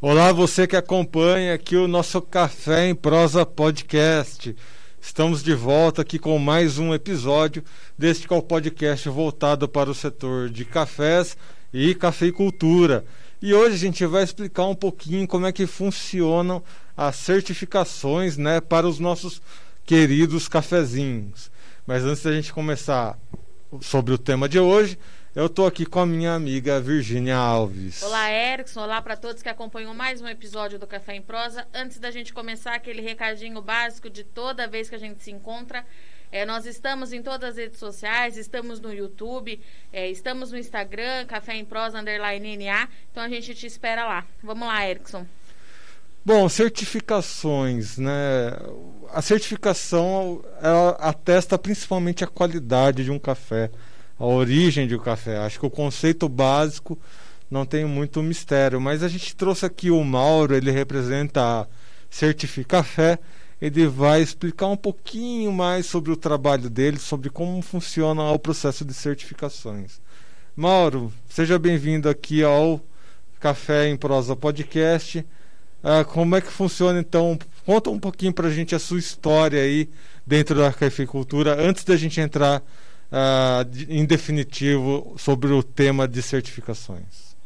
Olá, você que acompanha aqui o nosso Café em Prosa Podcast. Estamos de volta aqui com mais um episódio deste o podcast voltado para o setor de cafés e cafeicultura. E hoje a gente vai explicar um pouquinho como é que funcionam as certificações né, para os nossos queridos cafezinhos. Mas antes da gente começar sobre o tema de hoje, eu estou aqui com a minha amiga Virgínia Alves. Olá, Erickson. Olá para todos que acompanham mais um episódio do Café em Prosa. Antes da gente começar, aquele recadinho básico de toda vez que a gente se encontra. É, nós estamos em todas as redes sociais, estamos no YouTube, é, estamos no Instagram, Café em Prosa, underline NA. Então a gente te espera lá. Vamos lá, Erickson. Bom, certificações, né? A certificação ela atesta principalmente a qualidade de um café a origem do café. Acho que o conceito básico não tem muito mistério, mas a gente trouxe aqui o Mauro, ele representa a Certifica Café, ele vai explicar um pouquinho mais sobre o trabalho dele, sobre como funciona o processo de certificações. Mauro, seja bem-vindo aqui ao Café em Prosa Podcast. Ah, como é que funciona então? Conta um pouquinho para a gente a sua história aí dentro da cafeicultura, antes da gente entrar uh, em definitivo sobre o tema de certificações.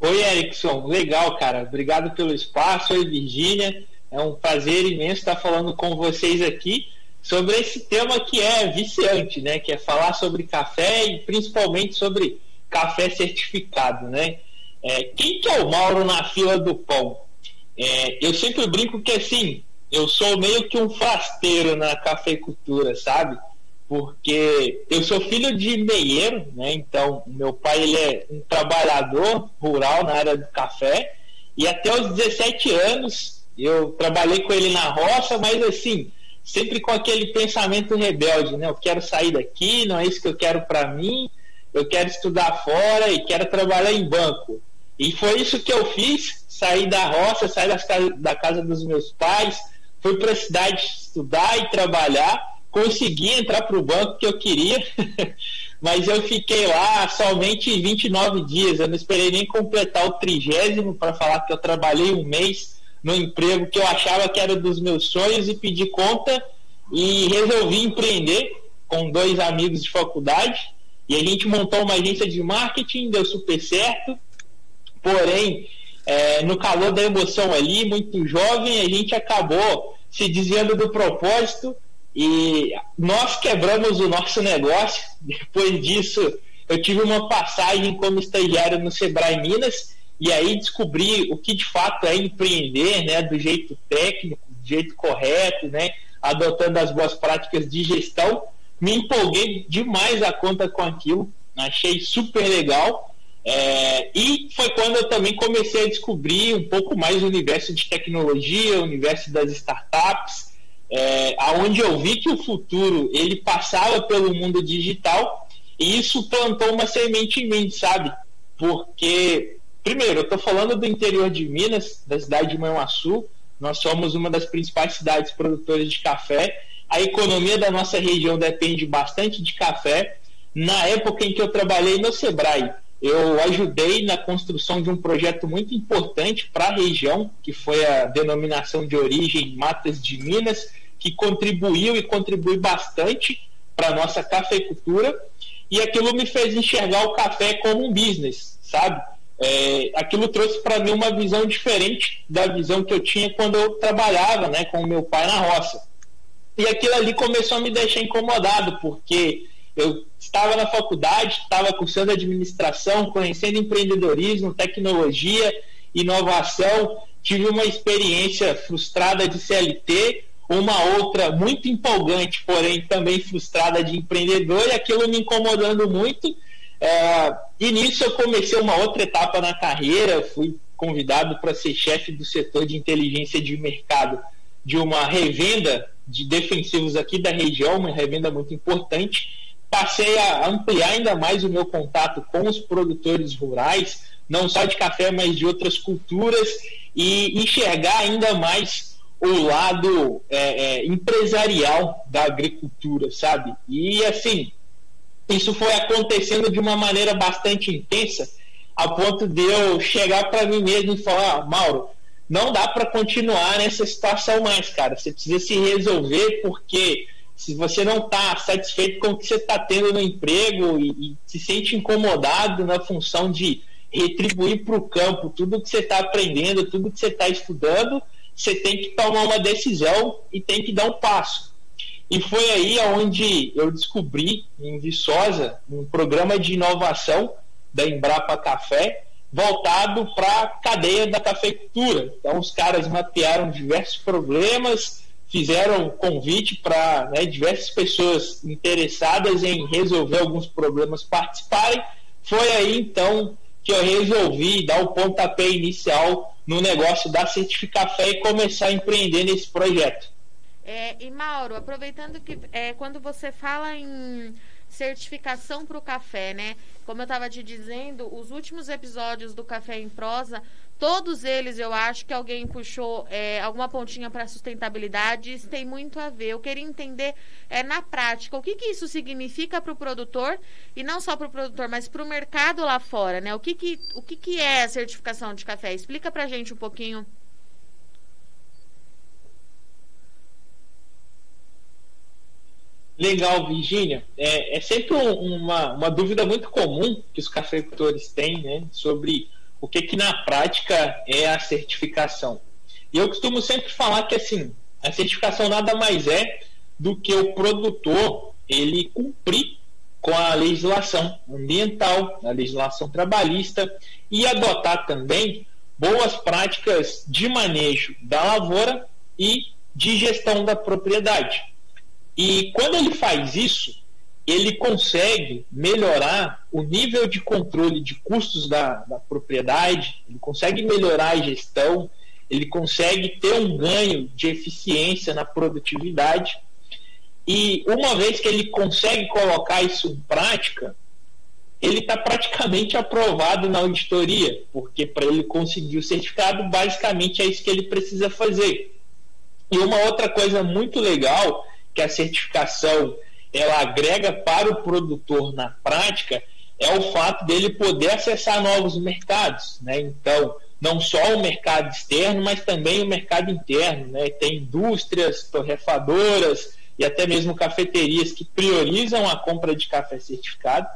Oi, Erickson. Legal, cara. Obrigado pelo espaço. Oi, Virgínia. É um prazer imenso estar falando com vocês aqui sobre esse tema que é viciante, né? Que é falar sobre café e principalmente sobre café certificado, né? É, quem que é o Mauro na fila do pão? É, eu sempre brinco que assim, eu sou meio que um fasteiro na cafeicultura, sabe? Porque eu sou filho de meieiro, né? Então, meu pai ele é um trabalhador rural na área do café e até os 17 anos eu trabalhei com ele na roça, mas assim, sempre com aquele pensamento rebelde, né? Eu quero sair daqui, não é isso que eu quero para mim. Eu quero estudar fora e quero trabalhar em banco. E foi isso que eu fiz, saí da roça, saí das, da casa dos meus pais, fui para a cidade estudar e trabalhar consegui entrar para o banco que eu queria, mas eu fiquei lá somente 29 dias. Eu não esperei nem completar o trigésimo para falar que eu trabalhei um mês no emprego que eu achava que era dos meus sonhos e pedi conta e resolvi empreender com dois amigos de faculdade. E a gente montou uma agência de marketing, deu super certo. Porém, é, no calor da emoção ali, muito jovem, a gente acabou se desviando do propósito e nós quebramos o nosso negócio. Depois disso, eu tive uma passagem como estagiário no Sebrae Minas e aí descobri o que de fato é empreender, né, do jeito técnico, do jeito correto, né, adotando as boas práticas de gestão. Me empolguei demais a conta com aquilo, achei super legal. É, e foi quando eu também comecei a descobrir um pouco mais o universo de tecnologia, o universo das startups é, aonde eu vi que o futuro ele passava pelo mundo digital e isso plantou uma semente em mim, sabe? Porque, primeiro, eu estou falando do interior de Minas, da cidade de Manhuaçu, nós somos uma das principais cidades produtoras de café, a economia da nossa região depende bastante de café. Na época em que eu trabalhei no Sebrae, eu ajudei na construção de um projeto muito importante para a região, que foi a denominação de origem Matas de Minas, que contribuiu e contribui bastante para a nossa cafeicultura, e aquilo me fez enxergar o café como um business, sabe? É, aquilo trouxe para mim uma visão diferente da visão que eu tinha quando eu trabalhava né, com o meu pai na roça. E aquilo ali começou a me deixar incomodado, porque eu estava na faculdade, estava cursando administração, conhecendo empreendedorismo, tecnologia, inovação, tive uma experiência frustrada de CLT, uma outra muito empolgante, porém também frustrada de empreendedor, e aquilo me incomodando muito. É, e nisso eu comecei uma outra etapa na carreira, fui convidado para ser chefe do setor de inteligência de mercado de uma revenda de defensivos aqui da região, uma revenda muito importante. Passei a ampliar ainda mais o meu contato com os produtores rurais, não só de café, mas de outras culturas, e enxergar ainda mais o lado é, é, empresarial da agricultura, sabe? E assim, isso foi acontecendo de uma maneira bastante intensa a ponto de eu chegar para mim mesmo e falar: ah, Mauro, não dá para continuar nessa situação mais, cara. Você precisa se resolver porque se você não está satisfeito com o que você está tendo no emprego e, e, se sente incomodado na função de retribuir para o campo tudo que você está aprendendo, tudo que você está estudando, você tem que tomar uma decisão e tem que dar um passo. E foi aí onde eu descobri, em Viçosa, um programa de inovação da Embrapa Café, voltado para a cadeia da cafeicultura. Então, os caras mapearam diversos problemas, fizeram convite para né, diversas pessoas interessadas em resolver alguns problemas participarem. Foi aí, então, que eu resolvi dar o pontapé inicial no negócio da Certificafé e começar a empreender nesse projeto. É, e Mauro, aproveitando que é, quando você fala em certificação para o café, né? Como eu estava te dizendo, os últimos episódios do Café em Prosa, todos eles eu acho que alguém puxou é, alguma pontinha para sustentabilidade. Isso tem muito a ver. Eu queria entender é, na prática o que, que isso significa para o produtor e não só para o produtor, mas para o mercado lá fora, né? O que, que, o que, que é a certificação de café? Explica para gente um pouquinho. Legal, Virgínia. É, é sempre uma, uma dúvida muito comum que os cafeicultores têm né, sobre o que, que na prática é a certificação. E eu costumo sempre falar que assim, a certificação nada mais é do que o produtor ele cumprir com a legislação ambiental, a legislação trabalhista e adotar também boas práticas de manejo da lavoura e de gestão da propriedade. E quando ele faz isso, ele consegue melhorar o nível de controle de custos da, da propriedade, ele consegue melhorar a gestão, ele consegue ter um ganho de eficiência na produtividade. E uma vez que ele consegue colocar isso em prática, ele está praticamente aprovado na auditoria, porque para ele conseguir o certificado, basicamente é isso que ele precisa fazer. E uma outra coisa muito legal que a certificação ela agrega para o produtor na prática é o fato dele poder acessar novos mercados, né? Então, não só o mercado externo, mas também o mercado interno, né? Tem indústrias, torrefadoras e até mesmo cafeterias que priorizam a compra de café certificado.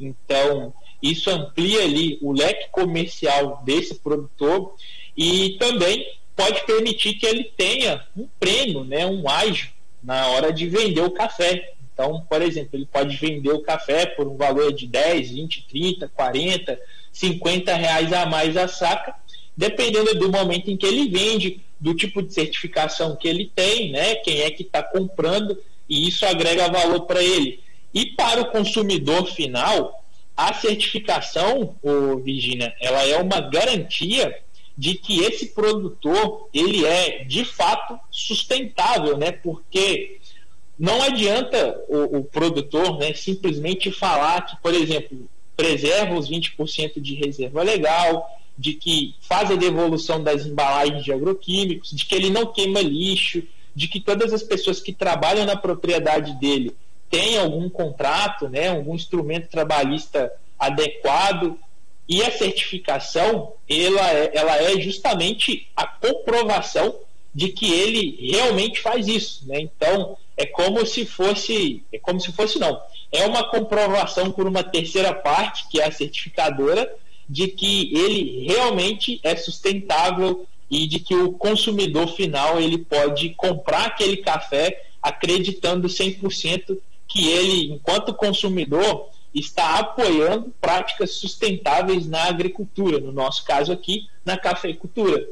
Então, isso amplia ali o leque comercial desse produtor e também pode permitir que ele tenha um prêmio, né, um ágio na hora de vender o café. Então, por exemplo, ele pode vender o café por um valor de 10, 20, 30, 40, 50 reais a mais a saca, dependendo do momento em que ele vende, do tipo de certificação que ele tem, né? Quem é que está comprando, e isso agrega valor para ele. E para o consumidor final, a certificação, Virginia, ela é uma garantia de que esse produtor ele é de fato sustentável, né? Porque não adianta o, o produtor né, simplesmente falar que, por exemplo, preserva os 20% de reserva legal, de que faz a devolução das embalagens de agroquímicos, de que ele não queima lixo, de que todas as pessoas que trabalham na propriedade dele têm algum contrato, né, algum instrumento trabalhista adequado e a certificação, ela é, ela é justamente a comprovação de que ele realmente faz isso, né? Então, é como se fosse, é como se fosse não, é uma comprovação por uma terceira parte, que é a certificadora, de que ele realmente é sustentável e de que o consumidor final ele pode comprar aquele café acreditando 100% que ele, enquanto consumidor, está apoiando práticas sustentáveis na agricultura, no nosso caso aqui, na cafeicultura.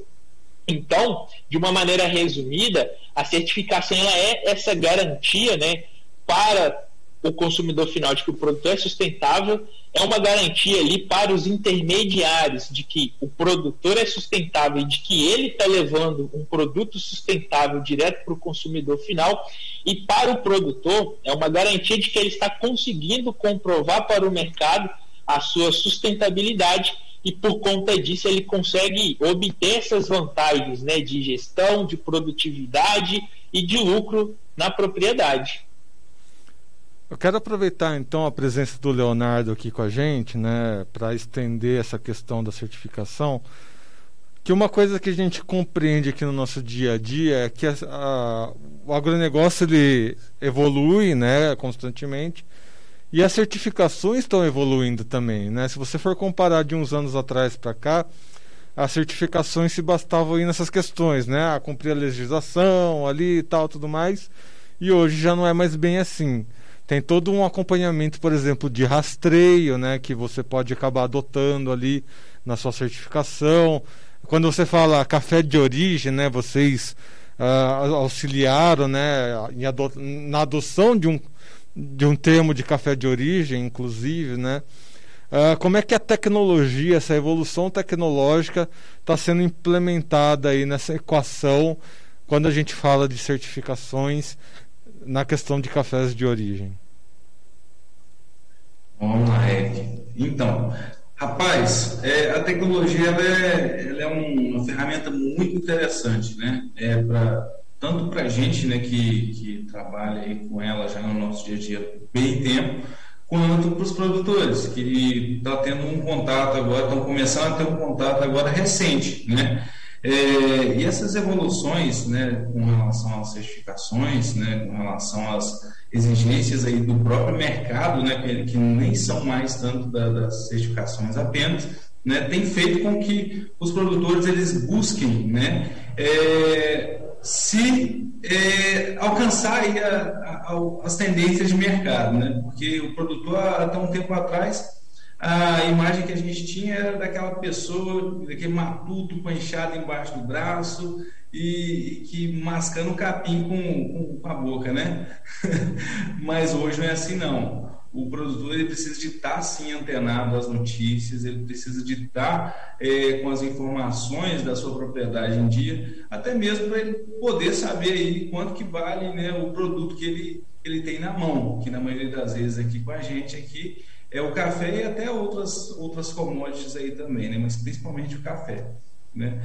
Então, de uma maneira resumida, a certificação é essa garantia né, para o consumidor final de que o produto é sustentável, é uma garantia ali para os intermediários de que o produtor é sustentável e de que ele está levando um produto sustentável direto para o consumidor final, e para o produtor é uma garantia de que ele está conseguindo comprovar para o mercado a sua sustentabilidade e por conta disso ele consegue obter essas vantagens né, de gestão, de produtividade e de lucro na propriedade. Eu quero aproveitar então a presença do Leonardo aqui com a gente, né, para estender essa questão da certificação. Que uma coisa que a gente compreende aqui no nosso dia a dia é que a, a, o agronegócio ele evolui, né, constantemente. E as certificações estão evoluindo também, né? Se você for comparar de uns anos atrás para cá, as certificações se bastavam aí nessas questões, né? A cumprir a legislação ali e tal, tudo mais. E hoje já não é mais bem assim. Tem todo um acompanhamento, por exemplo, de rastreio, né, que você pode acabar adotando ali na sua certificação. Quando você fala café de origem, né, vocês uh, auxiliaram, né, ado na adoção de um de um termo de café de origem, inclusive, né? Uh, como é que a tecnologia, essa evolução tecnológica está sendo implementada aí nessa equação quando a gente fala de certificações na questão de cafés de origem? Vamos lá, Eric. Então, rapaz, é, a tecnologia ela é, ela é uma ferramenta muito interessante, né? É pra, tanto para a gente, né, que, que trabalha aí com ela já no nosso dia a dia bem tempo, quanto para os produtores que estão tá tendo um contato agora, estão começando a ter um contato agora recente, né? É, e essas evoluções né, com relação às certificações, né, com relação às exigências aí do próprio mercado, né, que, que nem são mais tanto da, das certificações apenas, né, tem feito com que os produtores eles busquem né, é, se é, alcançar aí a, a, as tendências de mercado, né, porque o produtor até um tempo atrás a imagem que a gente tinha era daquela pessoa, daquele matuto com a enxada embaixo do braço e, e que mascando o capim com, com, a boca, né? Mas hoje não é assim não. O produtor ele precisa de estar sim antenado às notícias, ele precisa de estar é, com as informações da sua propriedade em dia, até mesmo para ele poder saber aí quanto que vale né, o produto que ele, ele tem na mão, que na maioria das vezes aqui com a gente aqui é o café e até outras, outras commodities aí também, né? mas principalmente o café. Né?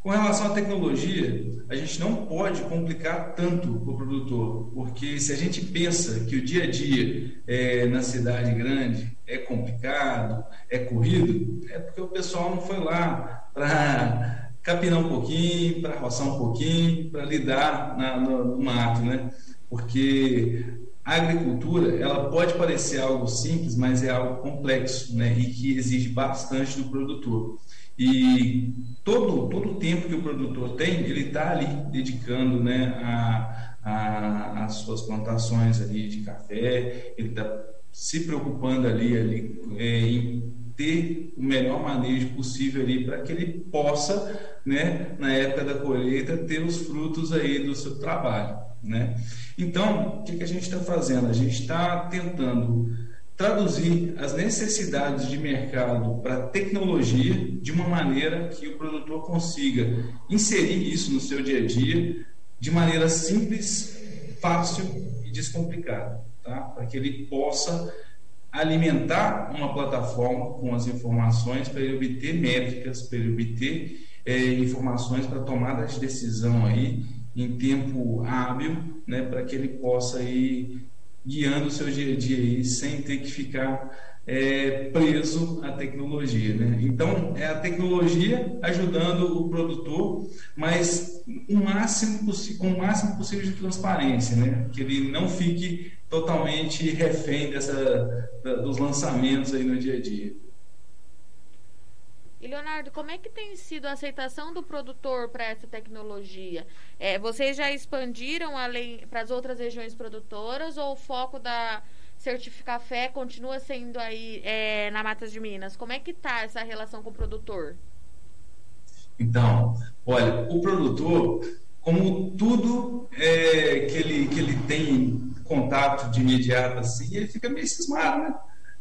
Com relação à tecnologia, a gente não pode complicar tanto o produtor, porque se a gente pensa que o dia a dia é, na cidade grande é complicado, é corrido, é porque o pessoal não foi lá para capinar um pouquinho, para roçar um pouquinho, para lidar na, no, no mato, né? Porque a agricultura ela pode parecer algo simples, mas é algo complexo, né? E que exige bastante do produtor. E todo todo o tempo que o produtor tem, ele está ali dedicando, né, a, a, as suas plantações ali de café, ele está se preocupando ali, ali é, em ter o melhor manejo possível ali para que ele possa, né, na época da colheita, ter os frutos aí do seu trabalho, né? Então, o que, que a gente está fazendo? A gente está tentando traduzir as necessidades de mercado para tecnologia de uma maneira que o produtor consiga inserir isso no seu dia a dia de maneira simples, fácil e descomplicada, tá? para que ele possa alimentar uma plataforma com as informações para ele obter métricas, para ele obter é, informações para tomada de decisão aí em tempo hábil, né, para que ele possa ir guiando o seu dia a dia aí, sem ter que ficar é, preso à tecnologia. Né? Então, é a tecnologia ajudando o produtor, mas o máximo, com o máximo possível de transparência, né? que ele não fique totalmente refém dessa, da, dos lançamentos aí no dia a dia. E Leonardo, como é que tem sido a aceitação do produtor para essa tecnologia? É, vocês já expandiram além para as outras regiões produtoras ou o foco da Certificar Fé continua sendo aí é, na Matas de Minas? Como é que está essa relação com o produtor? Então, olha, o produtor, como tudo é, que, ele, que ele tem contato de imediato assim, ele fica meio cismado, né?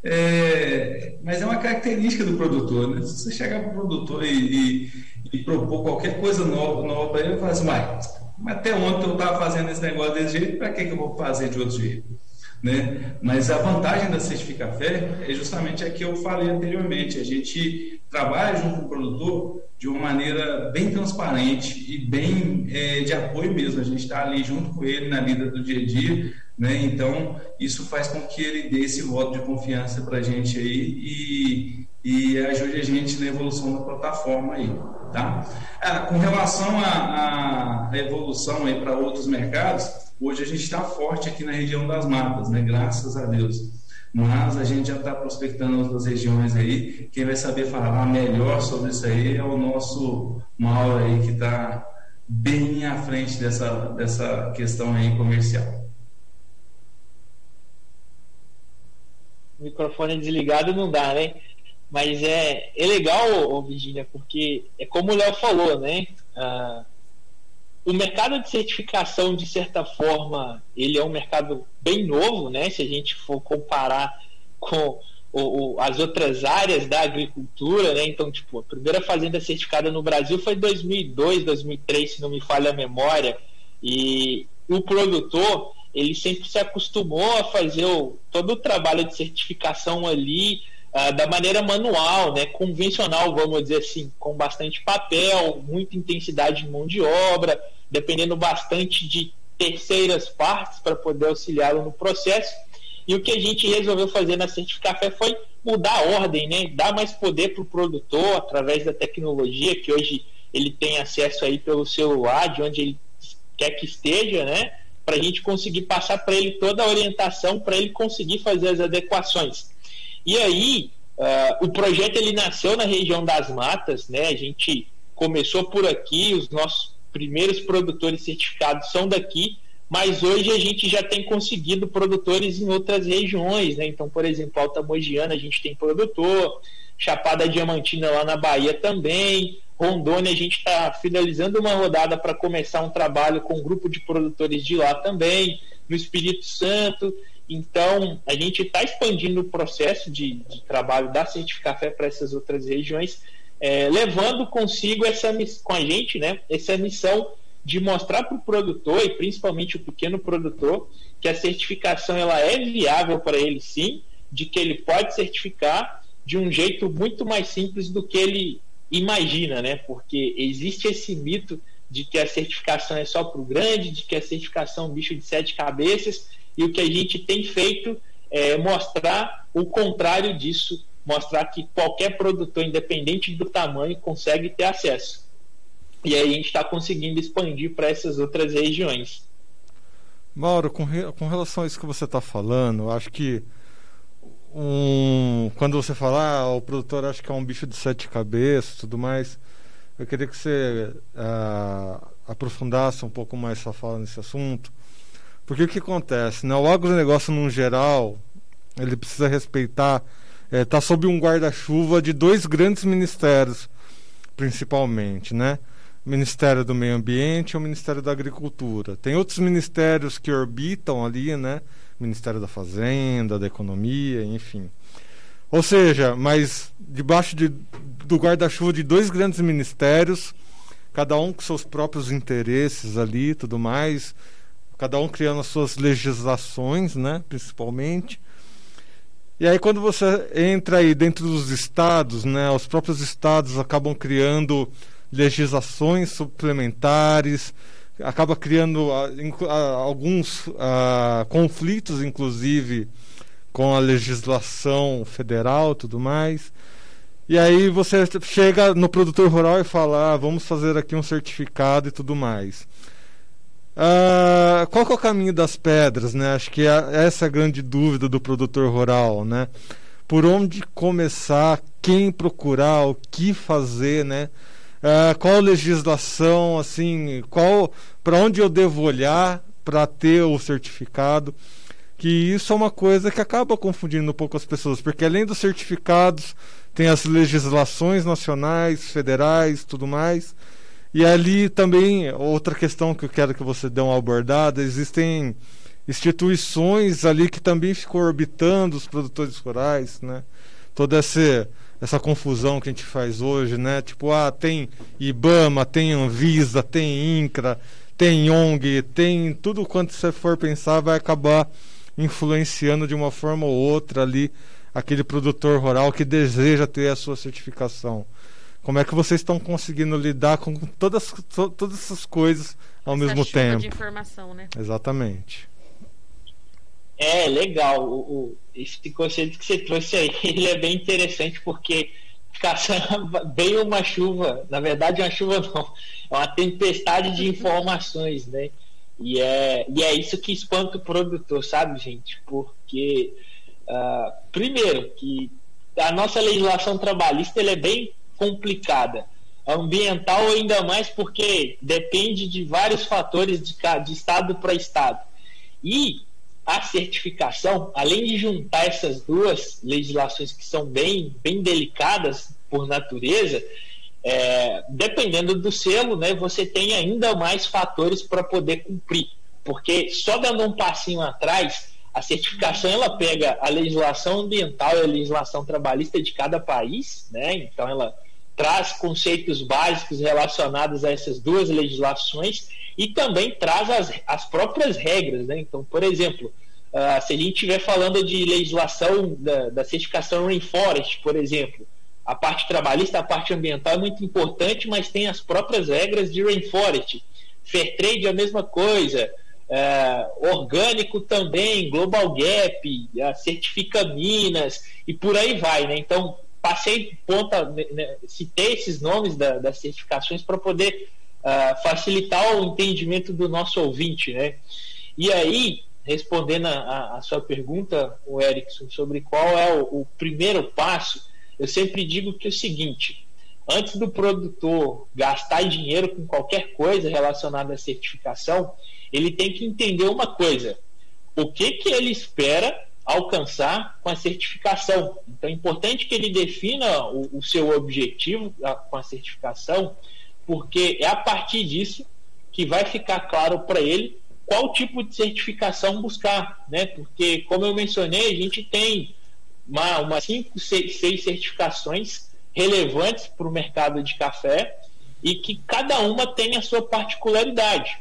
É, mas é uma característica do produtor, né? Se você chegar para o produtor e, e, e, propor qualquer coisa nova, nova para ele, ele fala assim, mas, até ontem eu estava fazendo esse negócio desse jeito, para que, que eu vou fazer de outro jeito? Né? Mas a vantagem da Certifica Fé é justamente a que eu falei anteriormente. A gente trabalha junto com o produtor de uma maneira bem transparente e bem é, de apoio mesmo. A gente está ali junto com ele na vida do dia a dia, Né? Então, isso faz com que ele dê esse voto de confiança para a gente aí e, e ajude a gente na evolução da plataforma aí. Tá? Ah, com relação à evolução aí para outros mercados, hoje a gente está forte aqui na região das matas, né? graças a Deus mas a gente já está prospectando outras regiões aí. Quem vai saber falar melhor sobre isso aí é o nosso Mauro aí, que está bem à frente dessa, dessa questão aí comercial. Microfone desligado não dá, né? Mas é, é legal, Virginia, porque é como o Léo falou, né? Ah, o mercado de certificação, de certa forma, ele é um mercado bem novo, né? Se a gente for comparar com o, o, as outras áreas da agricultura, né? Então, tipo, a primeira fazenda certificada no Brasil foi em 2002, 2003, se não me falha a memória. E o produtor, ele sempre se acostumou a fazer o, todo o trabalho de certificação ali uh, da maneira manual, né? Convencional, vamos dizer assim, com bastante papel, muita intensidade de mão de obra, dependendo bastante de terceiras partes para poder auxiliá-lo no processo. E o que a gente resolveu fazer na Certificafé foi mudar a ordem, né? dar mais poder para o produtor através da tecnologia, que hoje ele tem acesso aí pelo celular, de onde ele quer que esteja, né? Para a gente conseguir passar para ele toda a orientação, para ele conseguir fazer as adequações. E aí, uh, o projeto ele nasceu na região das matas, né? a gente começou por aqui, os nossos primeiros produtores certificados são daqui, mas hoje a gente já tem conseguido produtores em outras regiões, né? Então, por exemplo, Alta Mogiana a gente tem produtor, Chapada Diamantina lá na Bahia também, Rondônia a gente está finalizando uma rodada para começar um trabalho com um grupo de produtores de lá também, no Espírito Santo. Então, a gente está expandindo o processo de, de trabalho da Certificafé para essas outras regiões é, levando consigo essa com a gente, né, essa missão de mostrar para o produtor e principalmente o pequeno produtor que a certificação ela é viável para ele sim, de que ele pode certificar de um jeito muito mais simples do que ele imagina, né? Porque existe esse mito de que a certificação é só para o grande, de que a certificação é um bicho de sete cabeças, e o que a gente tem feito é mostrar o contrário disso mostrar que qualquer produtor, independente do tamanho, consegue ter acesso. E aí a gente está conseguindo expandir para essas outras regiões. Mauro, com, re, com relação a isso que você está falando, acho que um, quando você fala, ah, o produtor acha que é um bicho de sete cabeças tudo mais, eu queria que você uh, aprofundasse um pouco mais sua fala nesse assunto. Porque o que acontece? Né? O agronegócio, no geral, ele precisa respeitar está é, tá sob um guarda-chuva de dois grandes ministérios, principalmente, né? Ministério do Meio Ambiente e o Ministério da Agricultura. Tem outros ministérios que orbitam ali, né? Ministério da Fazenda, da Economia, enfim. Ou seja, mas debaixo de, do guarda-chuva de dois grandes ministérios, cada um com seus próprios interesses ali, tudo mais, cada um criando as suas legislações, né? Principalmente. E aí quando você entra aí dentro dos estados, né, os próprios estados acabam criando legislações suplementares, acaba criando uh, alguns uh, conflitos, inclusive, com a legislação federal tudo mais. E aí você chega no produtor rural e fala, ah, vamos fazer aqui um certificado e tudo mais. Uh, qual é o caminho das pedras, né? Acho que é, essa é a grande dúvida do produtor rural, né? Por onde começar, quem procurar, o que fazer, né? Uh, qual legislação, assim, qual, para onde eu devo olhar para ter o certificado? Que isso é uma coisa que acaba confundindo um pouco as pessoas, porque além dos certificados tem as legislações nacionais, federais, tudo mais. E ali também, outra questão que eu quero que você dê uma abordada, existem instituições ali que também ficam orbitando os produtores rurais, né? Toda essa, essa confusão que a gente faz hoje, né? Tipo, ah, tem IBAMA, tem Anvisa, tem INCRA, tem ONG, tem tudo quanto você for pensar vai acabar influenciando de uma forma ou outra ali aquele produtor rural que deseja ter a sua certificação. Como é que vocês estão conseguindo lidar com todas, todas essas coisas ao Essa mesmo tempo? de informação, né? Exatamente. É, legal. O, o, esse conceito que você trouxe aí, ele é bem interessante porque bem uma chuva, na verdade uma chuva não, é uma tempestade de informações, né? E é, e é isso que espanta o produtor, sabe, gente? Porque, uh, primeiro, que a nossa legislação trabalhista é bem complicada. Ambiental ainda mais porque depende de vários fatores de, de estado para estado. E a certificação, além de juntar essas duas legislações que são bem, bem delicadas por natureza, é, dependendo do selo, né, você tem ainda mais fatores para poder cumprir. Porque só dando um passinho atrás, a certificação ela pega a legislação ambiental e a legislação trabalhista de cada país, né? Então ela traz conceitos básicos relacionados a essas duas legislações e também traz as, as próprias regras. Né? Então, por exemplo, uh, se a gente estiver falando de legislação da, da certificação Rainforest, por exemplo, a parte trabalhista, a parte ambiental é muito importante, mas tem as próprias regras de Rainforest. Fair Trade é a mesma coisa, uh, orgânico também, Global Gap, uh, certifica Minas e por aí vai. Né? Então, passei ponta, né, né, citei esses nomes da, das certificações para poder uh, facilitar o entendimento do nosso ouvinte, né? E aí, respondendo a, a sua pergunta, o Erickson, sobre qual é o, o primeiro passo, eu sempre digo que é o seguinte: antes do produtor gastar dinheiro com qualquer coisa relacionada à certificação, ele tem que entender uma coisa: o que, que ele espera alcançar com a certificação. Então é importante que ele defina o, o seu objetivo a, com a certificação porque é a partir disso que vai ficar claro para ele qual tipo de certificação buscar, né? Porque, como eu mencionei, a gente tem uma, uma cinco, seis, seis certificações relevantes para o mercado de café e que cada uma tem a sua particularidade.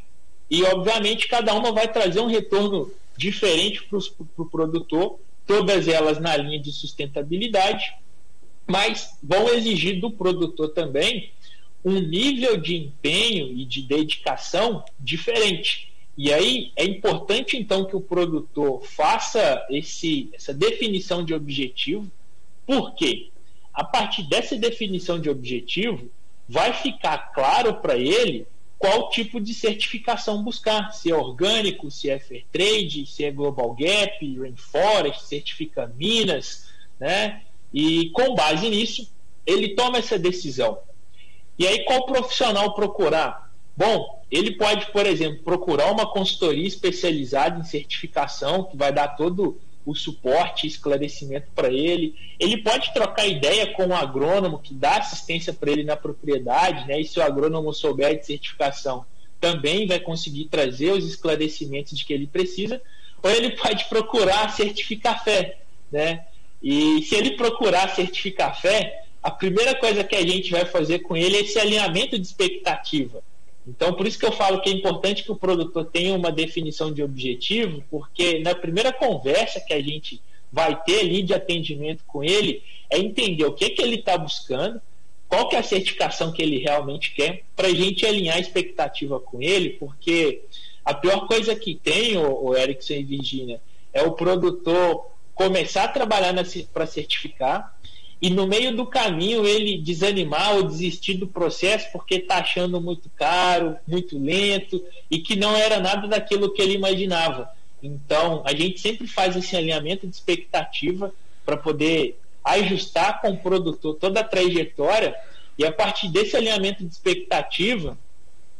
E, obviamente, cada uma vai trazer um retorno diferente para o pro produtor, todas elas na linha de sustentabilidade, mas vão exigir do produtor também um nível de empenho e de dedicação diferente. E aí é importante então que o produtor faça esse, essa definição de objetivo, porque a partir dessa definição de objetivo vai ficar claro para ele qual tipo de certificação buscar, se é orgânico, se é fair trade, se é global gap, rainforest, certifica Minas, né? E com base nisso, ele toma essa decisão. E aí, qual profissional procurar? Bom, ele pode, por exemplo, procurar uma consultoria especializada em certificação, que vai dar todo o suporte e esclarecimento para ele. Ele pode trocar ideia com o agrônomo que dá assistência para ele na propriedade, né? E se o agrônomo souber de certificação, também vai conseguir trazer os esclarecimentos de que ele precisa. Ou ele pode procurar certificar fé, né? E se ele procurar certificar fé, a primeira coisa que a gente vai fazer com ele é esse alinhamento de expectativa. Então, por isso que eu falo que é importante que o produtor tenha uma definição de objetivo, porque na primeira conversa que a gente vai ter ali de atendimento com ele, é entender o que, que ele está buscando, qual que é a certificação que ele realmente quer, para a gente alinhar a expectativa com ele, porque a pior coisa que tem, o, o Erickson e Virginia, é o produtor começar a trabalhar para certificar, e no meio do caminho ele desanimar ou desistir do processo porque está achando muito caro, muito lento e que não era nada daquilo que ele imaginava. Então, a gente sempre faz esse alinhamento de expectativa para poder ajustar com o produtor toda a trajetória e a partir desse alinhamento de expectativa,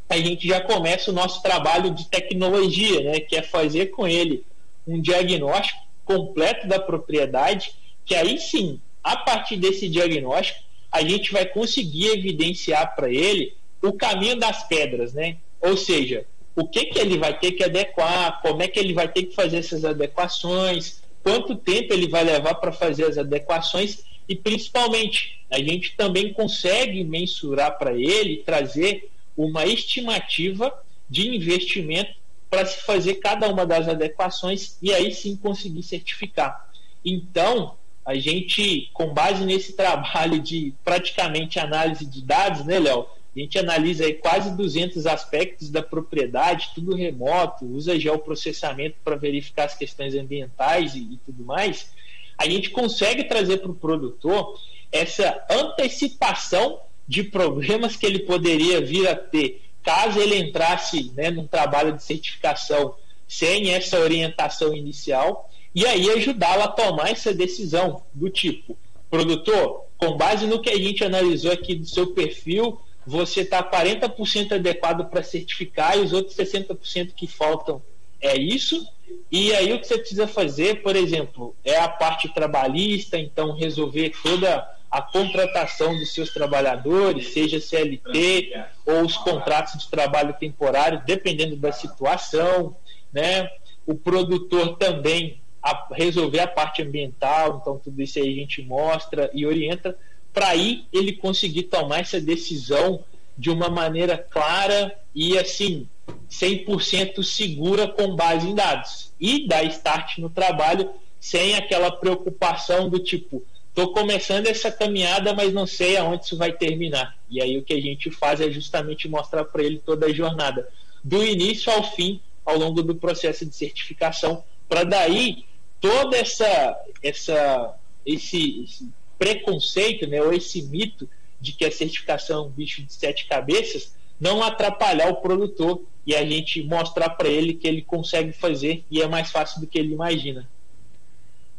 a gente já começa o nosso trabalho de tecnologia, né, que é fazer com ele um diagnóstico completo da propriedade, que aí sim a partir desse diagnóstico, a gente vai conseguir evidenciar para ele o caminho das pedras, né? Ou seja, o que, que ele vai ter que adequar, como é que ele vai ter que fazer essas adequações, quanto tempo ele vai levar para fazer as adequações e principalmente a gente também consegue mensurar para ele, trazer uma estimativa de investimento para se fazer cada uma das adequações e aí sim conseguir certificar. Então, a gente, com base nesse trabalho de praticamente análise de dados, né, Léo? A gente analisa aí quase 200 aspectos da propriedade, tudo remoto, usa geoprocessamento para verificar as questões ambientais e, e tudo mais. A gente consegue trazer para o produtor essa antecipação de problemas que ele poderia vir a ter caso ele entrasse né, num trabalho de certificação sem essa orientação inicial e aí ajudá-lo a tomar essa decisão do tipo, produtor, com base no que a gente analisou aqui do seu perfil, você está 40% adequado para certificar e os outros 60% que faltam é isso. E aí o que você precisa fazer, por exemplo, é a parte trabalhista, então resolver toda a contratação dos seus trabalhadores, seja CLT ou os contratos de trabalho temporário, dependendo da situação, né? O produtor também a resolver a parte ambiental, então tudo isso aí a gente mostra e orienta para aí ele conseguir tomar essa decisão de uma maneira clara e assim 100% segura com base em dados. E dar start no trabalho sem aquela preocupação do tipo estou começando essa caminhada mas não sei aonde isso vai terminar. E aí o que a gente faz é justamente mostrar para ele toda a jornada do início ao fim ao longo do processo de certificação para daí toda essa essa esse, esse preconceito, né, ou esse mito de que a certificação é um bicho de sete cabeças, não atrapalhar o produtor e a gente mostrar para ele que ele consegue fazer e é mais fácil do que ele imagina.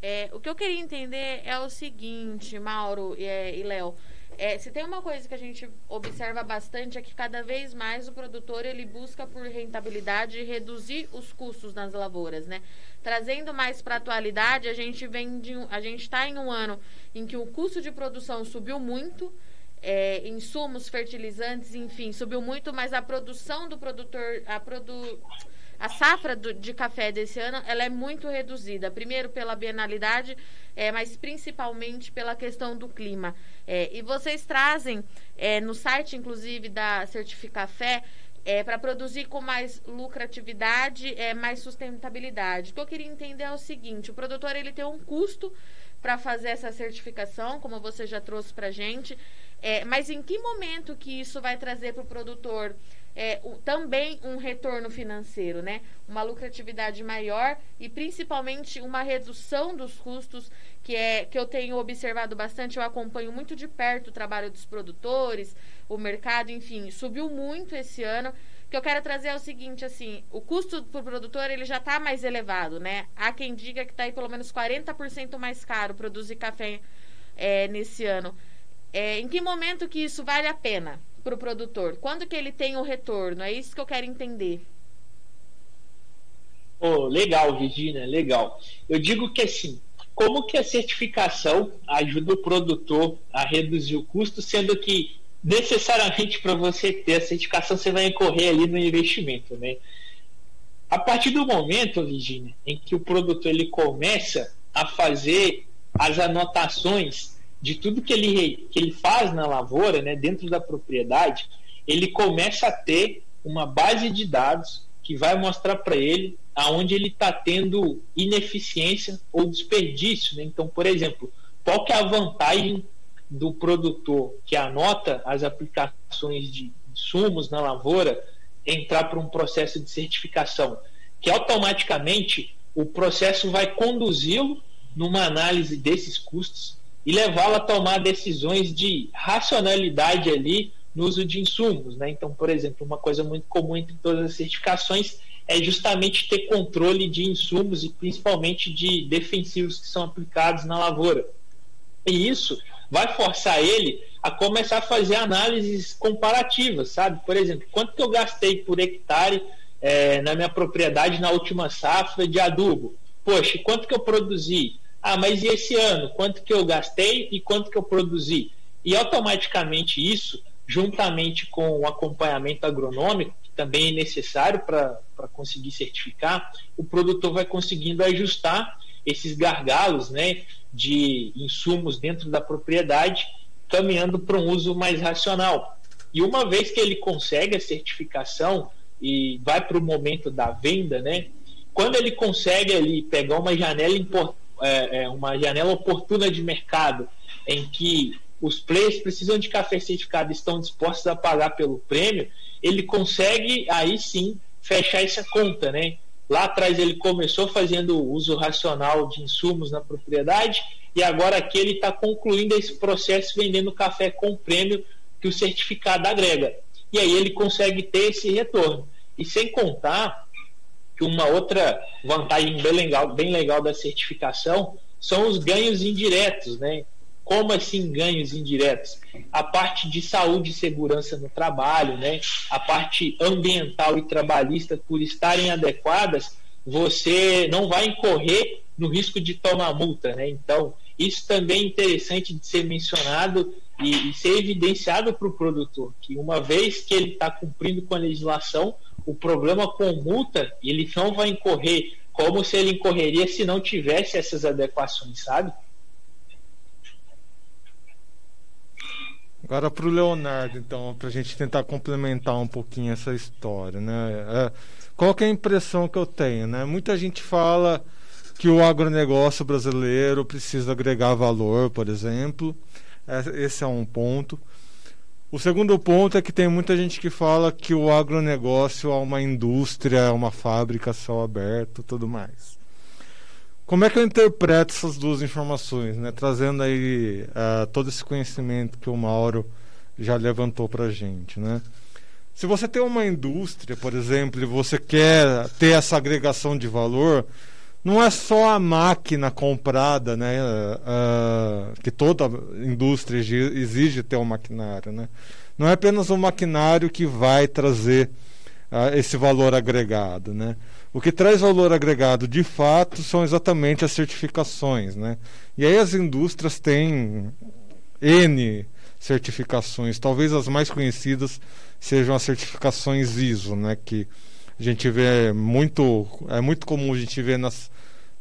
É, o que eu queria entender é o seguinte, Mauro e, é, e Léo. É, se tem uma coisa que a gente observa bastante é que cada vez mais o produtor ele busca por rentabilidade e reduzir os custos nas lavouras, né? Trazendo mais para a atualidade, a gente vem de, a gente está em um ano em que o custo de produção subiu muito, é, insumos, fertilizantes, enfim, subiu muito, mas a produção do produtor, a a safra do, de café desse ano ela é muito reduzida. Primeiro pela bienalidade, é, mas principalmente pela questão do clima. É, e vocês trazem é, no site, inclusive, da Certificafé, é, para produzir com mais lucratividade, é, mais sustentabilidade. O que eu queria entender é o seguinte: o produtor ele tem um custo para fazer essa certificação, como você já trouxe para gente, é, mas em que momento que isso vai trazer para o produtor é, o, também um retorno financeiro, né? Uma lucratividade maior e principalmente uma redução dos custos que é que eu tenho observado bastante. Eu acompanho muito de perto o trabalho dos produtores, o mercado, enfim, subiu muito esse ano. O que eu quero trazer é o seguinte, assim, o custo para o produtor ele já está mais elevado, né? Há quem diga que está aí pelo menos 40% mais caro produzir café é, nesse ano. É, em que momento que isso vale a pena? Para o produtor? Quando que ele tem o retorno? É isso que eu quero entender. Oh, legal, Virginia, legal. Eu digo que assim, como que a certificação ajuda o produtor a reduzir o custo, sendo que necessariamente para você ter a certificação você vai incorrer ali no investimento, né? A partir do momento, Virginia, em que o produtor ele começa a fazer as anotações de tudo que ele, que ele faz na lavoura, né, dentro da propriedade, ele começa a ter uma base de dados que vai mostrar para ele aonde ele está tendo ineficiência ou desperdício. Né? Então, por exemplo, qual que é a vantagem do produtor que anota as aplicações de insumos na lavoura entrar para um processo de certificação? Que automaticamente o processo vai conduzi-lo numa análise desses custos e levá-lo a tomar decisões de racionalidade ali no uso de insumos. Né? Então, por exemplo, uma coisa muito comum entre todas as certificações é justamente ter controle de insumos e principalmente de defensivos que são aplicados na lavoura. E isso vai forçar ele a começar a fazer análises comparativas, sabe? Por exemplo, quanto que eu gastei por hectare é, na minha propriedade na última safra de adubo? Poxa, quanto que eu produzi? Ah, mas e esse ano? Quanto que eu gastei e quanto que eu produzi? E automaticamente isso, juntamente com o acompanhamento agronômico, que também é necessário para conseguir certificar, o produtor vai conseguindo ajustar esses gargalos né, de insumos dentro da propriedade, caminhando para um uso mais racional. E uma vez que ele consegue a certificação e vai para o momento da venda, né, quando ele consegue ali pegar uma janela importante é, é uma janela oportuna de mercado em que os players precisam de café certificado e estão dispostos a pagar pelo prêmio, ele consegue aí sim fechar essa conta, né? Lá atrás ele começou fazendo uso racional de insumos na propriedade e agora aqui ele está concluindo esse processo vendendo café com prêmio que o certificado agrega. E aí ele consegue ter esse retorno. E sem contar que uma outra vantagem bem legal, bem legal da certificação são os ganhos indiretos, né? Como assim ganhos indiretos? A parte de saúde e segurança no trabalho, né? a parte ambiental e trabalhista, por estarem adequadas, você não vai incorrer no risco de tomar multa. Né? Então, isso também é interessante de ser mencionado e, e ser evidenciado para o produtor, que uma vez que ele está cumprindo com a legislação, o problema com multa, ele não vai incorrer como se ele incorreria se não tivesse essas adequações, sabe? Agora para o Leonardo, então, para a gente tentar complementar um pouquinho essa história, né? É, qual que é a impressão que eu tenho, né? Muita gente fala que o agronegócio brasileiro precisa agregar valor, por exemplo. É, esse é um ponto. O segundo ponto é que tem muita gente que fala que o agronegócio é uma indústria, é uma fábrica céu aberto, tudo mais. Como é que eu interpreto essas duas informações, né? trazendo aí uh, todo esse conhecimento que o Mauro já levantou para a gente, né? Se você tem uma indústria, por exemplo, e você quer ter essa agregação de valor, não é só a máquina comprada, né? Uh, que toda indústria exige ter um maquinário, né? Não é apenas o maquinário que vai trazer uh, esse valor agregado, né? O que traz valor agregado de fato são exatamente as certificações. Né? E aí as indústrias têm N certificações, talvez as mais conhecidas sejam as certificações ISO, né? que a gente vê muito, é muito comum a gente ver nas,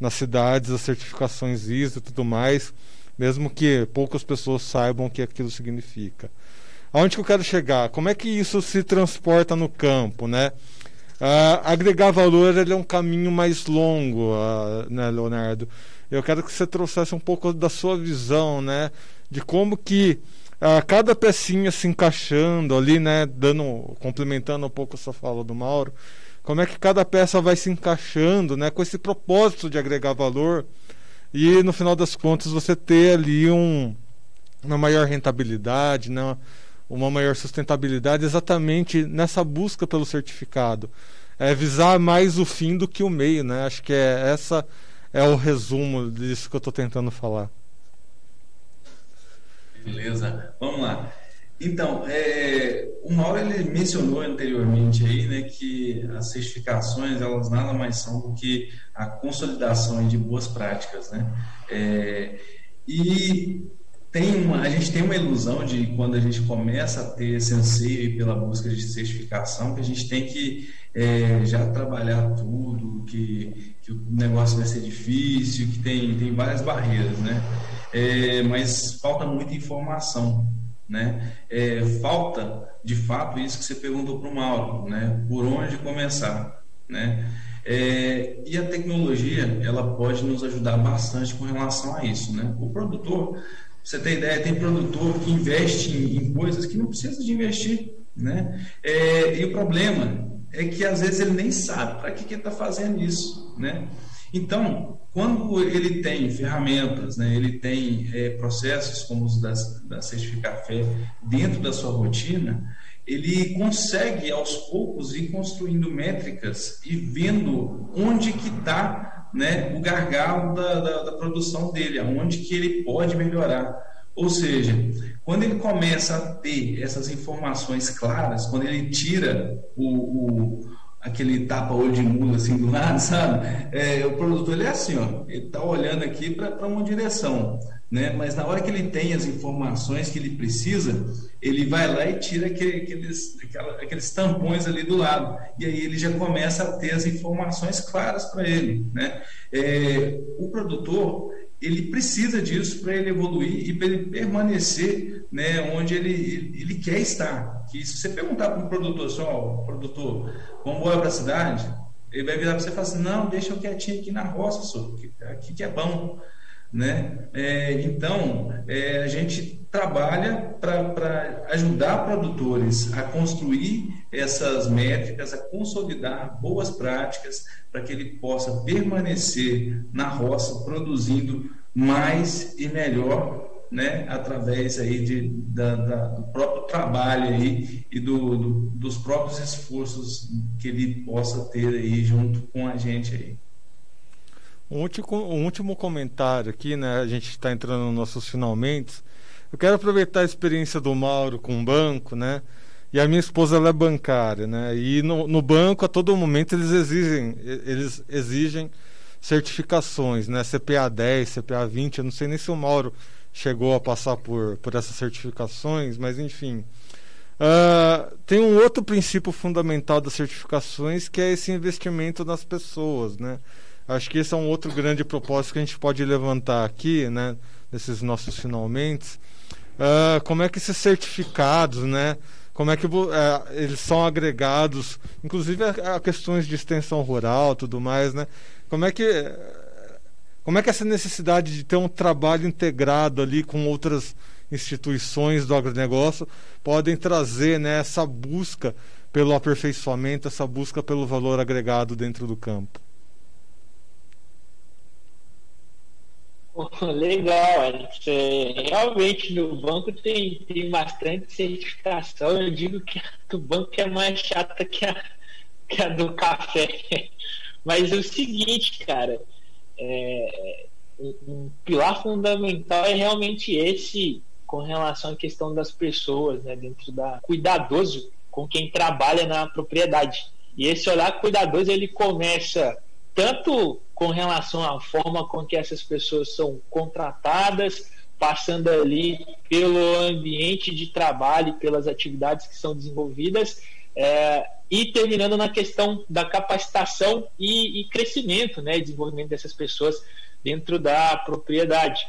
nas cidades as certificações ISO e tudo mais, mesmo que poucas pessoas saibam o que aquilo significa. Aonde que eu quero chegar? Como é que isso se transporta no campo, né? Uh, agregar valor é um caminho mais longo, uh, né, Leonardo? Eu quero que você trouxesse um pouco da sua visão, né? De como que uh, cada pecinha se encaixando ali, né? Dando, complementando um pouco a sua fala do Mauro, como é que cada peça vai se encaixando, né? Com esse propósito de agregar valor e no final das contas você ter ali um, uma maior rentabilidade, né? uma maior sustentabilidade exatamente nessa busca pelo certificado. É visar mais o fim do que o meio, né? Acho que é essa é o resumo disso que eu estou tentando falar. Beleza, vamos lá. Então, é, o Mauro ele mencionou anteriormente aí, né, que as certificações elas nada mais são do que a consolidação de boas práticas, né? É, e tem uma, a gente tem uma ilusão de quando a gente começa a ter esse anseio pela busca de certificação, que a gente tem que é, já trabalhar tudo, que, que, o negócio vai ser difícil, que tem, tem várias barreiras, né? É, mas falta muita informação, né? É, falta, de fato, isso que você perguntou para o Mauro, né? Por onde começar, né? É, e a tecnologia ela pode nos ajudar bastante com relação a isso, né? O produtor você tem ideia, tem produtor que investe em, em coisas que não precisa de investir, né? É, e o problema é que às vezes ele nem sabe para que, que ele está fazendo isso, né? Então, quando ele tem ferramentas, né, ele tem é, processos como os da, da Certificar Fé dentro da sua rotina, ele consegue aos poucos ir construindo métricas e vendo onde que está né, o gargalo da, da, da produção dele, aonde que ele pode melhorar. Ou seja, quando ele começa a ter essas informações claras, quando ele tira o, o aquele tapa-olho de mula assim do lado, sabe? É, o produtor ele é assim, ó, ele está olhando aqui para uma direção né? Mas na hora que ele tem as informações que ele precisa, ele vai lá e tira aqueles, aqueles tampões ali do lado. E aí ele já começa a ter as informações claras para ele, né? É, o produtor ele precisa disso para ele evoluir e para ele permanecer né, onde ele, ele quer estar. Que se você perguntar para um produtor só, assim, produtor, vamos embora para a cidade, ele vai virar para você e falar assim, não, deixa eu quietinho aqui na roça, só, aqui que é bom. Né? É, então, é, a gente trabalha para ajudar produtores a construir essas métricas, a consolidar boas práticas para que ele possa permanecer na roça produzindo mais e melhor né, através aí de, da, da, do próprio trabalho aí e do, do, dos próprios esforços que ele possa ter aí junto com a gente aí. Um último, comentário aqui, né? A gente está entrando nos nossos finalmente. Eu quero aproveitar a experiência do Mauro com o banco, né? E a minha esposa ela é bancária, né? E no, no banco a todo momento eles exigem, eles exigem certificações, né? CPA 10, CPA 20. Eu não sei nem se o Mauro chegou a passar por, por essas certificações, mas enfim. Uh, tem um outro princípio fundamental das certificações que é esse investimento nas pessoas, né? Acho que esse é um outro grande propósito que a gente pode levantar aqui, né? Nesses nossos finalmente. Uh, como é que esses certificados, né? Como é que uh, eles são agregados, inclusive a, a, questões de extensão rural, tudo mais, né? Como é que como é que essa necessidade de ter um trabalho integrado ali com outras instituições do agronegócio podem trazer né, essa busca pelo aperfeiçoamento, essa busca pelo valor agregado dentro do campo? Legal, é, realmente no banco tem, tem bastante certificação. Eu digo que a do banco é mais chata que a, que a do café. Mas é o seguinte, cara, é, um pilar fundamental é realmente esse com relação à questão das pessoas, né, dentro da cuidadoso com quem trabalha na propriedade. E esse olhar cuidadoso ele começa tanto com relação à forma com que essas pessoas são contratadas, passando ali pelo ambiente de trabalho, pelas atividades que são desenvolvidas, é, e terminando na questão da capacitação e, e crescimento, né, desenvolvimento dessas pessoas dentro da propriedade.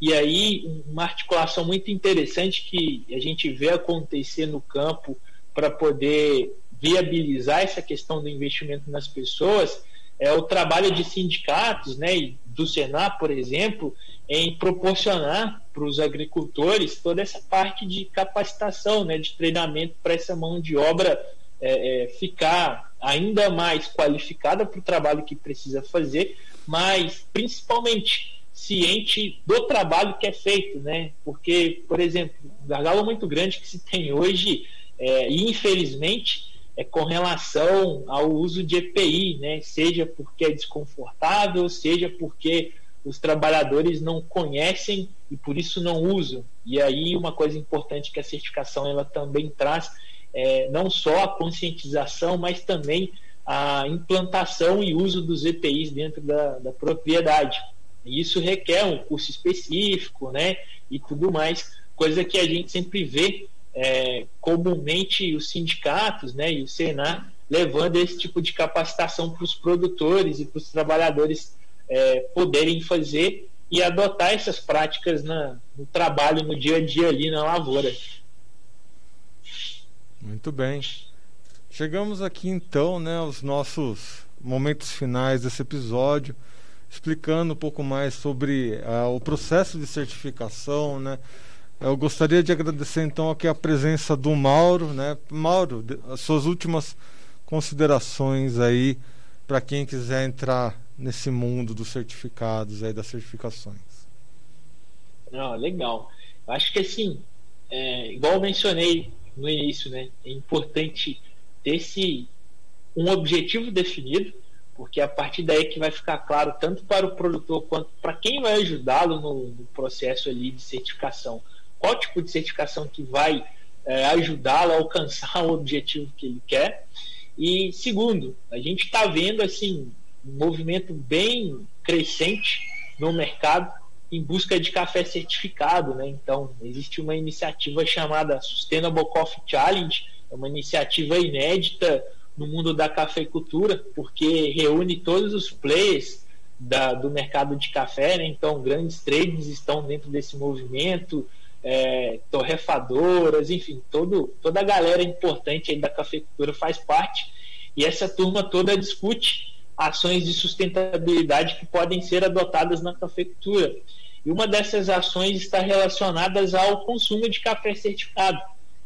E aí, uma articulação muito interessante que a gente vê acontecer no campo para poder viabilizar essa questão do investimento nas pessoas é o trabalho de sindicatos, né, e do Senar, por exemplo, em proporcionar para os agricultores toda essa parte de capacitação, né, de treinamento para essa mão de obra é, é, ficar ainda mais qualificada para o trabalho que precisa fazer, mas principalmente ciente do trabalho que é feito, né? Porque, por exemplo, o gargalo muito grande que se tem hoje, é, infelizmente, é com relação ao uso de EPI, né? Seja porque é desconfortável, seja porque os trabalhadores não conhecem e por isso não usam. E aí uma coisa importante que a certificação ela também traz é não só a conscientização, mas também a implantação e uso dos EPIs dentro da, da propriedade. E isso requer um curso específico, né? E tudo mais, coisa que a gente sempre vê é, comumente os sindicatos né, e o Senar levando esse tipo de capacitação para os produtores e para os trabalhadores é, poderem fazer e adotar essas práticas na, no trabalho, no dia a dia ali na lavoura. Muito bem. Chegamos aqui então né, aos nossos momentos finais desse episódio, explicando um pouco mais sobre uh, o processo de certificação, né, eu gostaria de agradecer então aqui a presença do Mauro, né? Mauro, as suas últimas considerações aí para quem quiser entrar nesse mundo dos certificados aí das certificações. Não, legal. Eu acho que assim, é, igual eu mencionei no início, né? É importante ter esse um objetivo definido, porque a partir daí que vai ficar claro tanto para o produtor quanto para quem vai ajudá-lo no, no processo ali de certificação qual tipo de certificação que vai é, ajudá-lo a alcançar o objetivo que ele quer. E segundo, a gente está vendo assim um movimento bem crescente no mercado em busca de café certificado, né? Então existe uma iniciativa chamada Sustainable Coffee Challenge, é uma iniciativa inédita no mundo da cafeicultura, porque reúne todos os players da, do mercado de café, né? então grandes trades estão dentro desse movimento, é, torrefadoras, enfim, todo, toda a galera importante da cafeicultura faz parte e essa turma toda discute ações de sustentabilidade que podem ser adotadas na cafeicultura. E uma dessas ações está relacionada ao consumo de café certificado.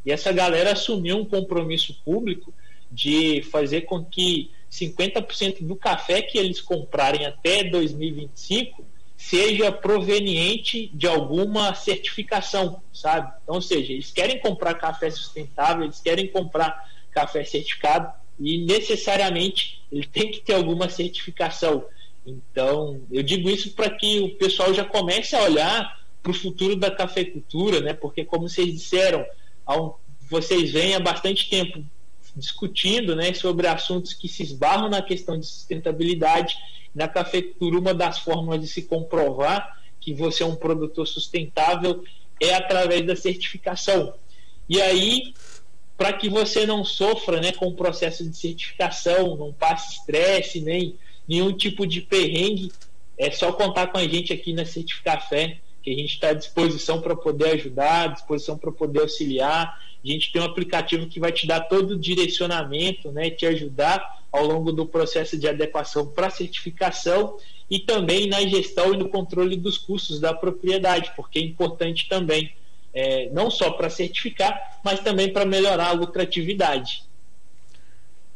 E essa galera assumiu um compromisso público de fazer com que 50% do café que eles comprarem até 2025 seja proveniente de alguma certificação, sabe? Então, ou seja, eles querem comprar café sustentável, eles querem comprar café certificado e necessariamente ele tem que ter alguma certificação. Então, eu digo isso para que o pessoal já comece a olhar para o futuro da cafeicultura, né? Porque, como vocês disseram, vocês vêm há bastante tempo discutindo né, sobre assuntos que se esbarram na questão de sustentabilidade. Na cafeicultura, uma das formas de se comprovar que você é um produtor sustentável é através da certificação. E aí, para que você não sofra né, com o processo de certificação, não passe estresse, nem nenhum tipo de perrengue, é só contar com a gente aqui na Certificafé, que a gente está à disposição para poder ajudar, à disposição para poder auxiliar. A gente tem um aplicativo que vai te dar todo o direcionamento, né, te ajudar ao longo do processo de adequação para certificação e também na gestão e no controle dos custos da propriedade, porque é importante também, é, não só para certificar, mas também para melhorar a lucratividade.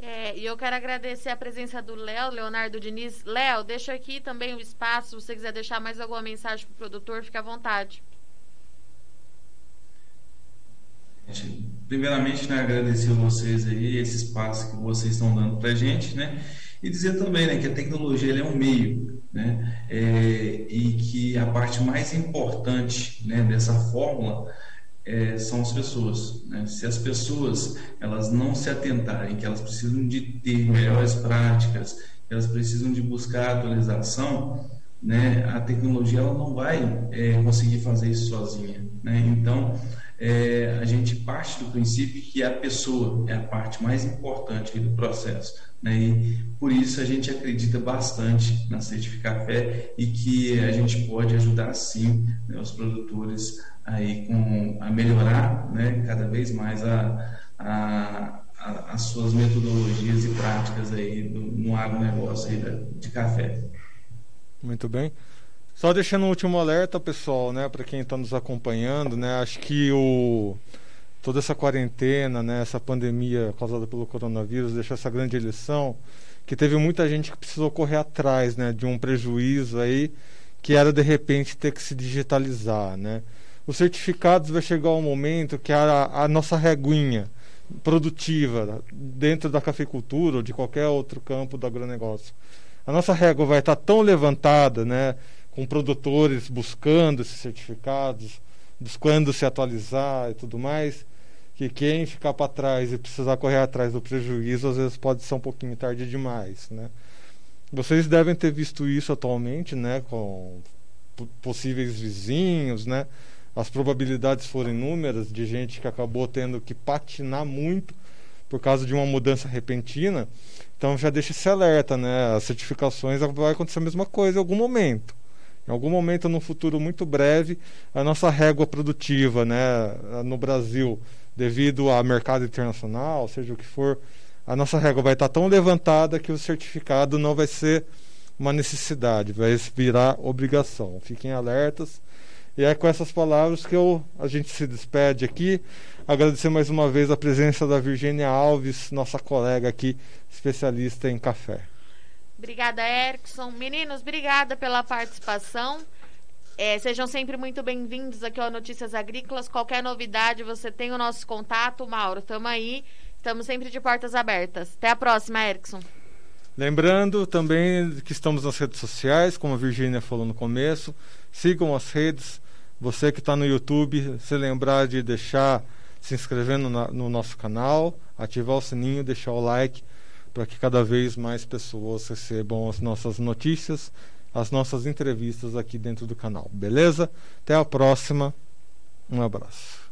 É, e eu quero agradecer a presença do Léo, Leonardo Diniz. Léo, deixa aqui também o espaço, se você quiser deixar mais alguma mensagem para o produtor, fique à vontade. Primeiramente, né, agradecer a vocês aí, esse espaço que vocês estão dando para a gente, né? E dizer também né, que a tecnologia é um meio, né? É, e que a parte mais importante né, dessa fórmula é, são as pessoas. Né? Se as pessoas elas não se atentarem que elas precisam de ter melhores práticas, elas precisam de buscar atualização, né? a tecnologia ela não vai é, conseguir fazer isso sozinha. Né? Então, é, a gente parte do princípio que a pessoa é a parte mais importante do processo. Né? E por isso a gente acredita bastante na Certificar Fé e que a gente pode ajudar sim né, os produtores aí com, a melhorar né, cada vez mais a, a, a, as suas metodologias e práticas aí no, no agronegócio aí de café. Muito bem. Só deixando um último alerta, pessoal, né, para quem está nos acompanhando, né, acho que o toda essa quarentena, né, essa pandemia causada pelo coronavírus deixou essa grande lição que teve muita gente que precisou correr atrás, né, de um prejuízo aí que era de repente ter que se digitalizar, né. Os certificados vai chegar um momento que a, a nossa reguinha produtiva dentro da cafeicultura ou de qualquer outro campo do agronegócio, a nossa régua vai estar tão levantada, né, com produtores buscando esses certificados, buscando se atualizar e tudo mais, que quem ficar para trás e precisar correr atrás do prejuízo, às vezes pode ser um pouquinho tarde demais, né? Vocês devem ter visto isso atualmente, né, com possíveis vizinhos, né? As probabilidades foram inúmeras de gente que acabou tendo que patinar muito por causa de uma mudança repentina. Então já deixa esse alerta, né? As certificações vai acontecer a mesma coisa em algum momento. Em algum momento, no futuro muito breve, a nossa régua produtiva né, no Brasil, devido ao mercado internacional, seja o que for, a nossa régua vai estar tão levantada que o certificado não vai ser uma necessidade, vai virar obrigação. Fiquem alertas. E é com essas palavras que eu, a gente se despede aqui. Agradecer mais uma vez a presença da Virgínia Alves, nossa colega aqui, especialista em café. Obrigada, Erickson. Meninos, obrigada pela participação. É, sejam sempre muito bem-vindos aqui ao Notícias Agrícolas. Qualquer novidade, você tem o nosso contato. Mauro, estamos aí. Estamos sempre de portas abertas. Até a próxima, Erickson. Lembrando também que estamos nas redes sociais, como a Virgínia falou no começo. Sigam as redes. Você que está no YouTube, se lembrar de deixar, se inscrever no, no nosso canal, ativar o sininho, deixar o like para que cada vez mais pessoas recebam as nossas notícias, as nossas entrevistas aqui dentro do canal. Beleza? Até a próxima. Um abraço.